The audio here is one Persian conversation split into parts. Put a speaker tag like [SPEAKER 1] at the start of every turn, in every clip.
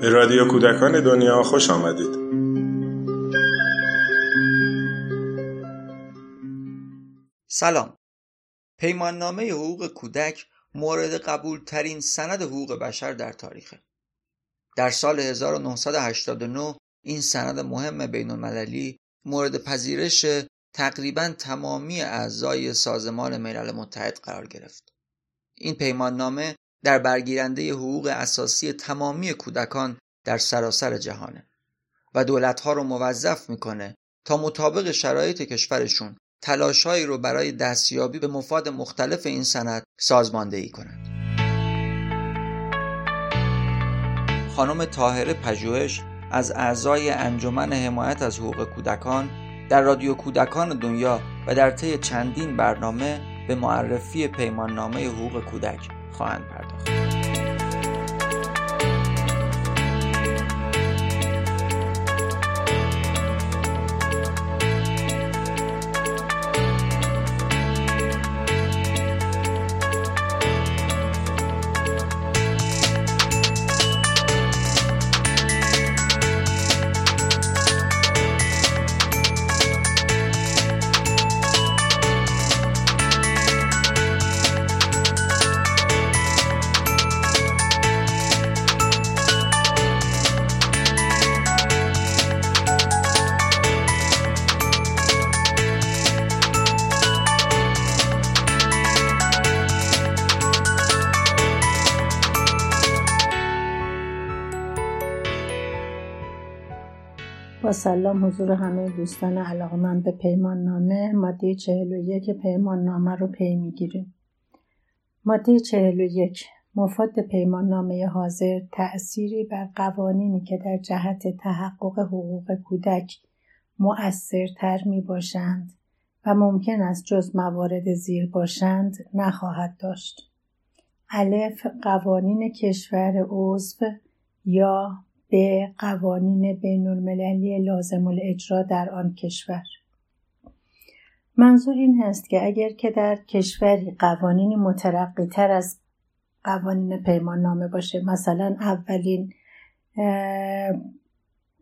[SPEAKER 1] به رادیو کودکان دنیا خوش آمدید.
[SPEAKER 2] سلام. پیماننامه حقوق کودک مورد قبول ترین سند حقوق بشر در تاریخه. در سال 1989 این سند مهم بین المللی مورد پذیرش تقریبا تمامی اعضای سازمان ملل متحد قرار گرفت. این پیماننامه در برگیرنده حقوق اساسی تمامی کودکان در سراسر جهانه و دولتها رو موظف می‌کنه تا مطابق شرایط کشورشون تلاشهایی رو برای دستیابی به مفاد مختلف این سند سازماندهی کنند. خانم طاهره پژوهش از اعضای انجمن حمایت از حقوق کودکان در رادیو کودکان دنیا و در طی چندین برنامه به معرفی پیماننامه حقوق کودک خواهند پرداخت.
[SPEAKER 3] با سلام حضور همه دوستان علاقمند به پیمان نامه ماده 41 پیمان نامه رو پی می‌گیریم ماده 41 مفاد پیمان نامه حاضر تأثیری بر قوانینی که در جهت تحقق حقوق کودک مؤثرتر می باشند و ممکن است جز موارد زیر باشند نخواهد داشت. الف قوانین کشور عضو یا به قوانین بین المللی لازم الاجرا در آن کشور. منظور این هست که اگر که در کشوری قوانین مترقی تر از قوانین پیمان نامه باشه مثلا اولین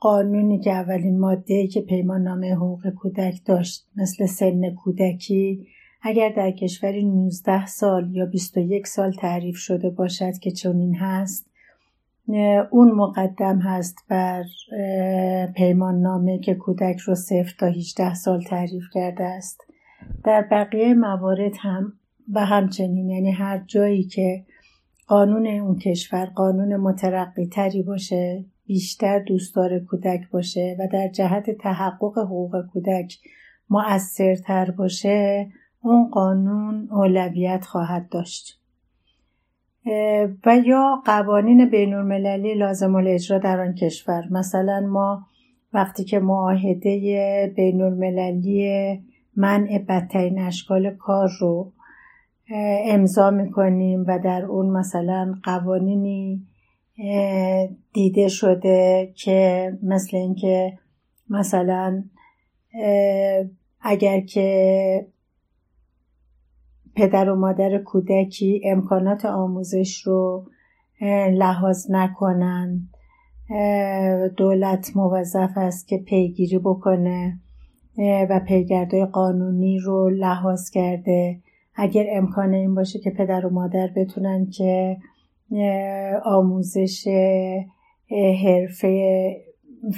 [SPEAKER 3] قانونی که اولین ماده که پیمان نامه حقوق کودک داشت مثل سن کودکی اگر در کشوری 19 سال یا 21 سال تعریف شده باشد که چنین هست اون مقدم هست بر پیمان نامه که کودک رو صفر تا 18 سال تعریف کرده است. در بقیه موارد هم و همچنین یعنی هر جایی که قانون اون کشور قانون مترقی تری باشه بیشتر دوستدار کودک باشه و در جهت تحقق حقوق کودک مؤثرتر باشه اون قانون اولویت خواهد داشت. و یا قوانین بین المللی لازم الاجرا در آن کشور. مثلا ما وقتی که معاهده بین المللی منع بدترین اشکال کار رو امضا می‌کنیم و در اون مثلا قوانینی دیده شده که مثل اینکه مثلا اگر که پدر و مادر کودکی امکانات آموزش رو لحاظ نکنن. دولت موظف است که پیگیری بکنه و پیگردهای قانونی رو لحاظ کرده. اگر امکان این باشه که پدر و مادر بتونن که آموزش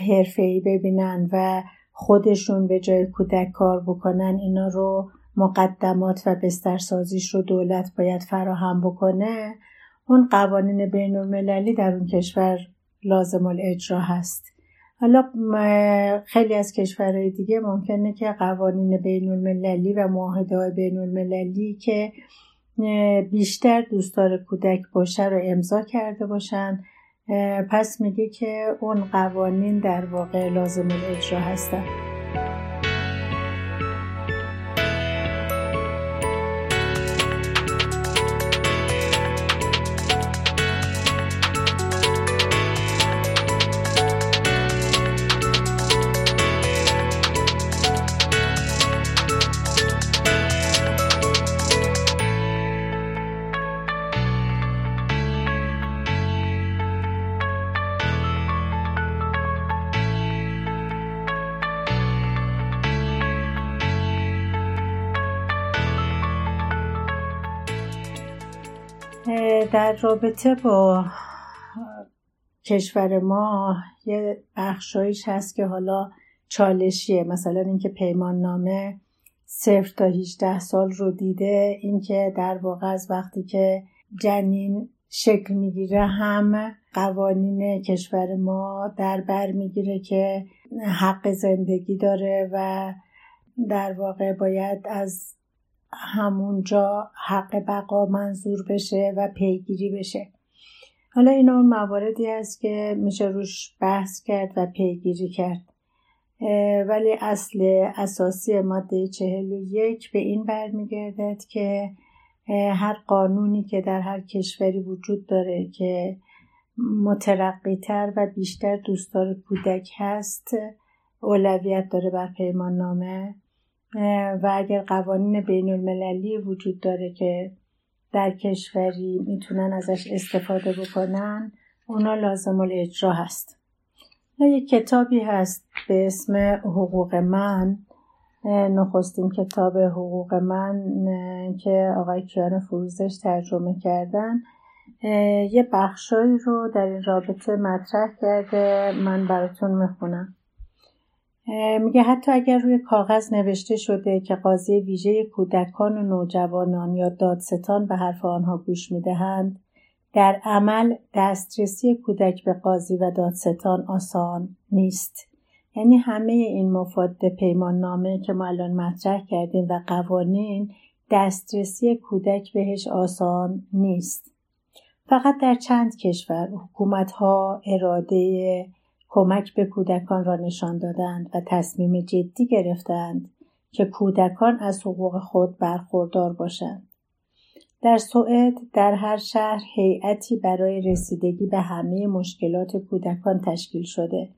[SPEAKER 3] حرفه ای ببینن و خودشون به جای کودک کار بکنن اینا رو مقدمات و بسترسازیش رو دولت باید فراهم بکنه اون قوانین بین المللی در اون کشور لازم الاجرا هست. حالا خیلی از کشورهای دیگه ممکنه که قوانین بین المللی و معاهده بین المللی که بیشتر دوستدار کودک باشه رو امضا کرده باشن. پس میگه که اون قوانین در واقع لازم الاجرا هستن. در رابطه با کشور ما یه بخشایش هست که حالا چالشیه. مثلا اینکه پیمان نامه صفر تا 18 سال رو دیده اینکه در واقع از وقتی که جنین شکل می‌گیره هم قوانین کشور ما در بر می‌گیره که حق زندگی داره و در واقع باید از همونجا حق بقا منظور بشه و پیگیری بشه. حالا این اون مواردی است که میشه روش بحث کرد و پیگیری کرد. ولی اصل اساسی ماده چهل و یک به این برمیگردد که هر قانونی که در هر کشوری وجود داره که مترقیتر و بیشتر دوستدار کودک هست اولویت داره بر پیمان نامه و اگر قوانین بین المللی وجود داره که در کشوری می‌تونن ازش استفاده بکنن اونا لازم الاجرا هست. یک کتابی هست به اسم حقوق من نخستین کتاب حقوق من که آقای کیان فروزش ترجمه کردن. یه بخشایی رو در این رابطه مطرح کرده من براتون می‌خونم. میگه حتی اگر روی کاغذ نوشته شده که قاضی ویژه کودکان و نوجوانان یا دادستان به حرف آنها گوش می‌دهند در عمل دسترسی کودک به قاضی و دادستان آسان نیست. یعنی همه این مفاد پیمان نامه که ما الان مطرح کردیم و قوانین دسترسی کودک بهش آسان نیست. فقط در چند کشور حکومت ها اراده کمک به کودکان را نشان دادند و تصمیم جدی گرفتند که کودکان از حقوق خود برخوردار باشند. در سوئد در هر شهر هیئتی برای رسیدگی به همه مشکلات کودکان تشکیل شده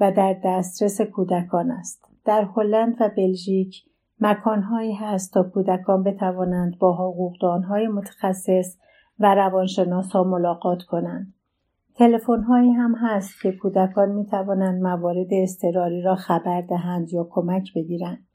[SPEAKER 3] و در دسترس کودکان است. در هلند و بلژیک مکانهایی هست تا کودکان بتوانند با حقوقدانهای متخصص و روانشناس ها ملاقات کنند. تلفن هایی هم هست که کودکان می توانند موارد اضطراری را خبر دهند یا کمک بگیرند.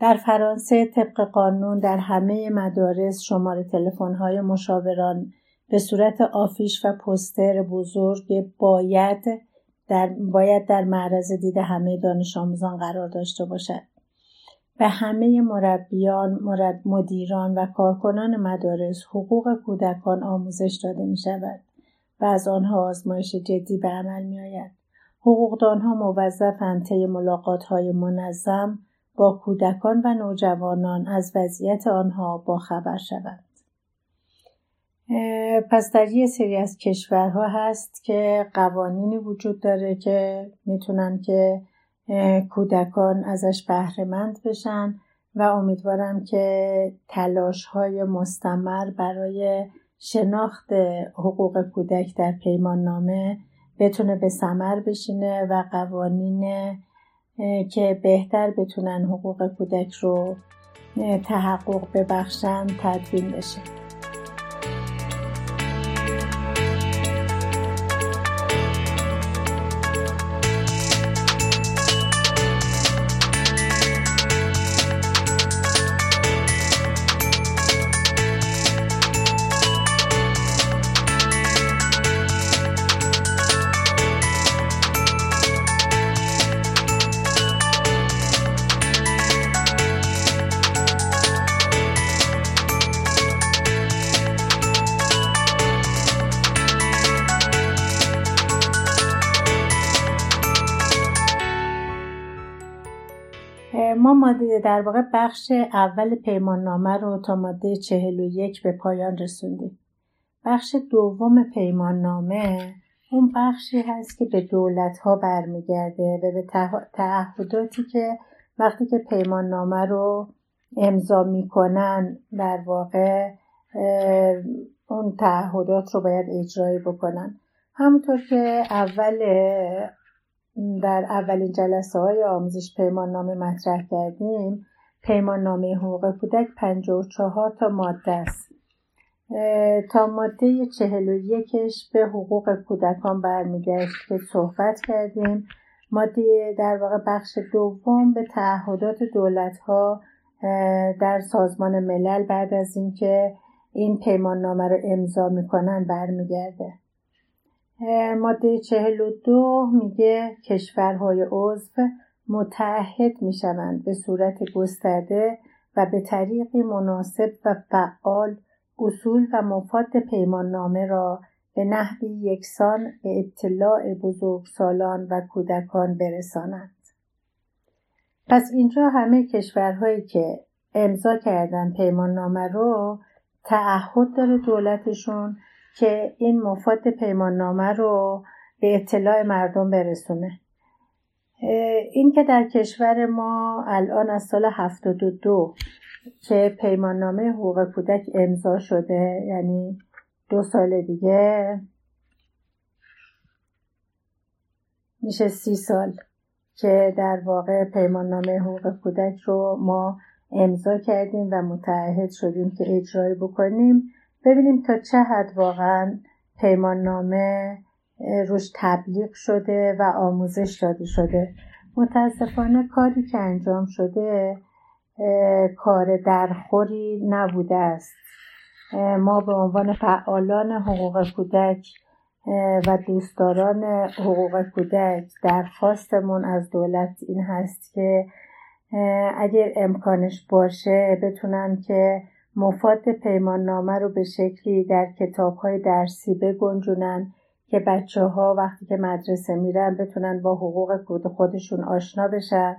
[SPEAKER 3] در فرانسه طبق قانون در همه مدارس شماره تلفن های مشاوران به صورت آفیش و پستر بزرگ باید در, باید در معرض دید همه دانش آموزان قرار داشته باشد. به همه مربیان، مرب مدیران و کارکنان مدارس حقوق کودکان آموزش داده می شود. و از آنها آزمایش جدی به عمل می آید. حقوقدانها موظفند طی های منظم با کودکان و نوجوانان از وضعیت آنها باخبر شوند. پس در یه سری از کشورها هست که قوانینی وجود داره که می‌تونن که کودکان ازش بهرهمند بشن و امیدوارم که تلاش های مستمر برای شناخت حقوق کودک در پیمان نامه بتونه به سمر بشینه و قوانین که بهتر بتونن حقوق کودک رو تحقق ببخشن تدوین بشه. ما ماده در واقع بخش اول پیمان نامه رو تا ماده چهل و یک به پایان رسوندیم. بخش دوم پیمان نامه اون بخشی هست که به دولت ها برمیگرده و به تعهداتی که وقتی که پیمان نامه رو امضا می‌کنن در واقع اون تعهدات رو باید اجرایی بکنن همونطور که اول در اولین جلسه های آموزش پیمان نامه مطرح کردیم. پیمان نامه حقوق کودک 54 تا ماده است. تا ماده 41ش به حقوق کودکان برمیگشت که صحبت کردیم. ماده در واقع بخش دوم به تعهدات دولت ها در سازمان ملل بعد از اینکه این پیمان نامه رو امضا می‌کنن برمیگرده. ماده چهل و دو میگه کشورهای عضو متعهد می‌شوند به صورت گسترده و به طریق مناسب و فعال اصول و مفاد پیمان نامه را به نحوی یکسان به اطلاع بزرگسالان و کودکان برسانند. پس اینجا همه کشورهایی که امضا کردن پیمان نامه رو تعهد داره دولتشون که این مفاد پیمان نامه رو به اطلاع مردم برسونه. این که در کشور ما الان از سال 72 که پیمان نامه حقوق کودک امضا شده یعنی دو سال دیگه میشه سی سال که در واقع پیمان نامه حقوق کودک رو ما امضا کردیم و متعهد شدیم که اجرایی بکنیم. ببینیم تا چه حد واقعا پیمان نامه روش تبلیغ شده و آموزش داده شده. متاسفانه کاری که انجام شده کار درخوری نبوده است. ما به عنوان فعالان حقوق کودک و دوستداران حقوق کودک درخواستمون از دولت این هست که اگر امکانش باشه بتونن که مفاد پیمان نامه رو به شکلی در کتاب های درسی بگنجونن که بچه ها وقتی که مدرسه میرن بتونن با حقوق خودشون آشنا بشن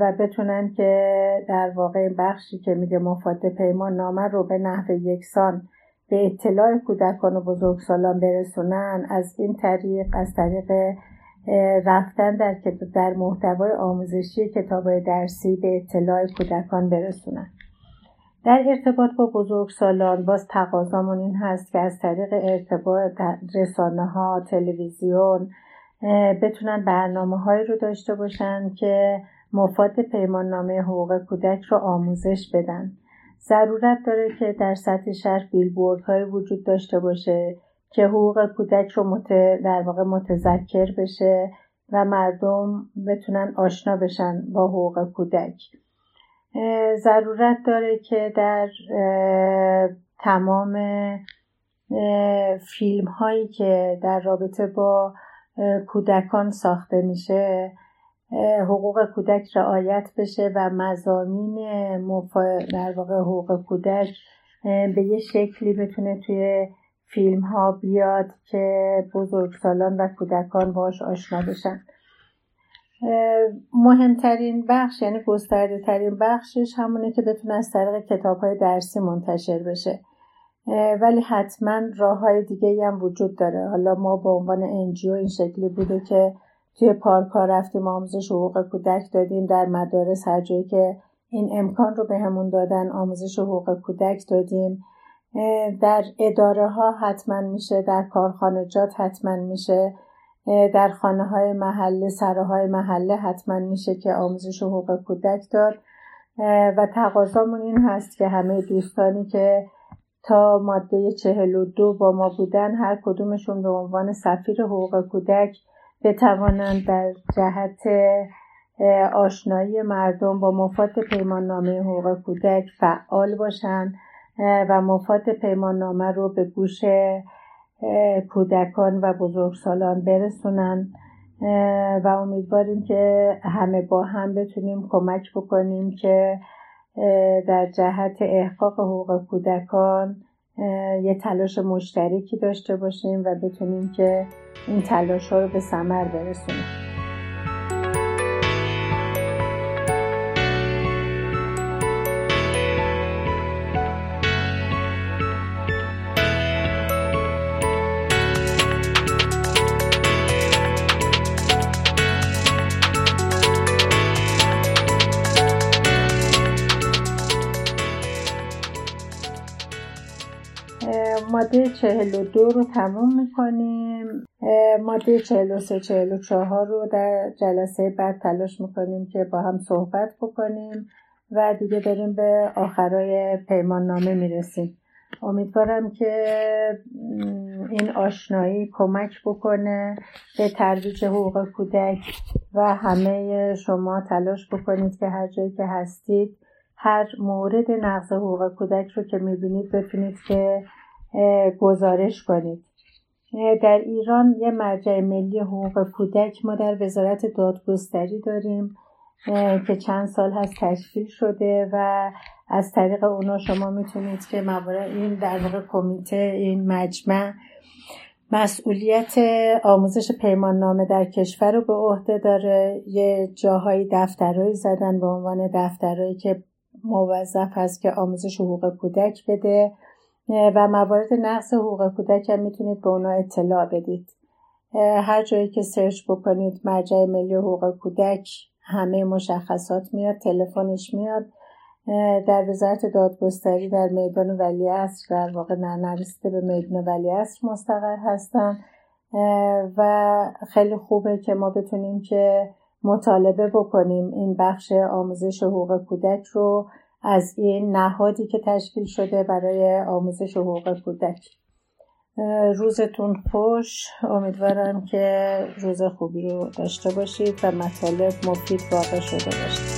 [SPEAKER 3] و بتونن که در واقع این بخشی که میگه مفاد پیمان نامه رو به نحو یکسان به اطلاع کودکان و بزرگسالان برسونن از این طریق از طریق رفتن در, در محتوای آموزشی کتاب درسی به اطلاع کودکان برسونن. در ارتباط با بزرگسالان باز تقاضامون این هست که از طریق ارتباط رسانه ها تلویزیون بتونن برنامه هایی رو داشته باشن که مفاد پیمان نامه حقوق کودک رو آموزش بدن. ضرورت داره که در سطح شهر بیلبورد های وجود داشته باشه که حقوق کودک رو مت... در واقع متذکر بشه و مردم بتونن آشنا بشن با حقوق کودک. ضرورت داره که در تمام فیلم هایی که در رابطه با کودکان ساخته میشه حقوق کودک رعایت بشه و مزامین مفا... در واقع حقوق کودک به یه شکلی بتونه توی فیلم ها بیاد که بزرگسالان و کودکان باش آشنا بشن. مهمترین بخش یعنی گسترده ترین بخشش همونه که بتونه از طریق کتاب های درسی منتشر بشه. ولی حتما راه های دیگه هم وجود داره. حالا ما به عنوان انجیو این شکلی بوده که توی پارک ها رفتیم آموزش حقوق کودک دادیم در مدارس هر جایی که این امکان رو به همون دادن آموزش حقوق کودک دادیم. در اداره ها حتما میشه در کارخانجات حتما میشه. در خانه های محله سراهای محله حتما میشه که آموزش حقوق کودک داد. و تقاضامون این هست که همه دوستانی که تا ماده چهل و دو با ما بودن هر کدومشون به عنوان سفیر حقوق کودک بتوانند در جهت آشنایی مردم با مفاد پیمان نامه حقوق کودک فعال باشند و مفاد پیمان نامه رو به گوش کودکان و بزرگسالان برسونن. و امیدواریم که همه با هم بتونیم کمک بکنیم که در جهت احقاق حقوق کودکان یه تلاش مشترکی داشته باشیم و بتونیم که این تلاش ها رو به ثمر برسونیم. ماده 42 رو تموم می‌کنیم. ماده 43 44 رو در جلسه بعد تلاش می‌کنیم که با هم صحبت بکنیم و دیگه داریم به آخرای پیمان نامه می‌رسیم. امیدوارم که این آشنایی کمک بکنه به ترویج حقوق کودک و همه شما تلاش بکنید که هر جایی که هستید هر مورد نقض حقوق کودک رو که می‌بینید بتونید که گزارش کنید. در ایران یه مرجع ملی حقوق کودک ما در وزارت دادگستری داریم که چند سال هست تشکیل شده و از طریق اونا شما می‌تونید که موارد این در واقع کمیته این مجمع مسئولیت آموزش پیمان نامه در کشور رو به عهده داره. یه جاهایی دفترهایی زدن به عنوان دفترهایی که موظف هست که آموزش حقوق کودک بده. و موارد نقص حقوق کودک هم می‌تونید به اونا اطلاع بدید. هر جایی که سرچ بکنید مرجع ملی حقوق کودک همه مشخصات میاد تلفنش میاد. در وزارت دادگستری در میدان ولی در واقع نرسیده به میدان ولی مستقر هستن. و خیلی خوبه که ما بتونیم که مطالبه بکنیم این بخش آموزش حقوق کودک رو. از این نهادی که تشکیل شده برای آموزش حقوق کودک. روزتون خوش. امیدوارم که روز خوبی رو داشته باشید و مطالب مفید واقع شده باشید.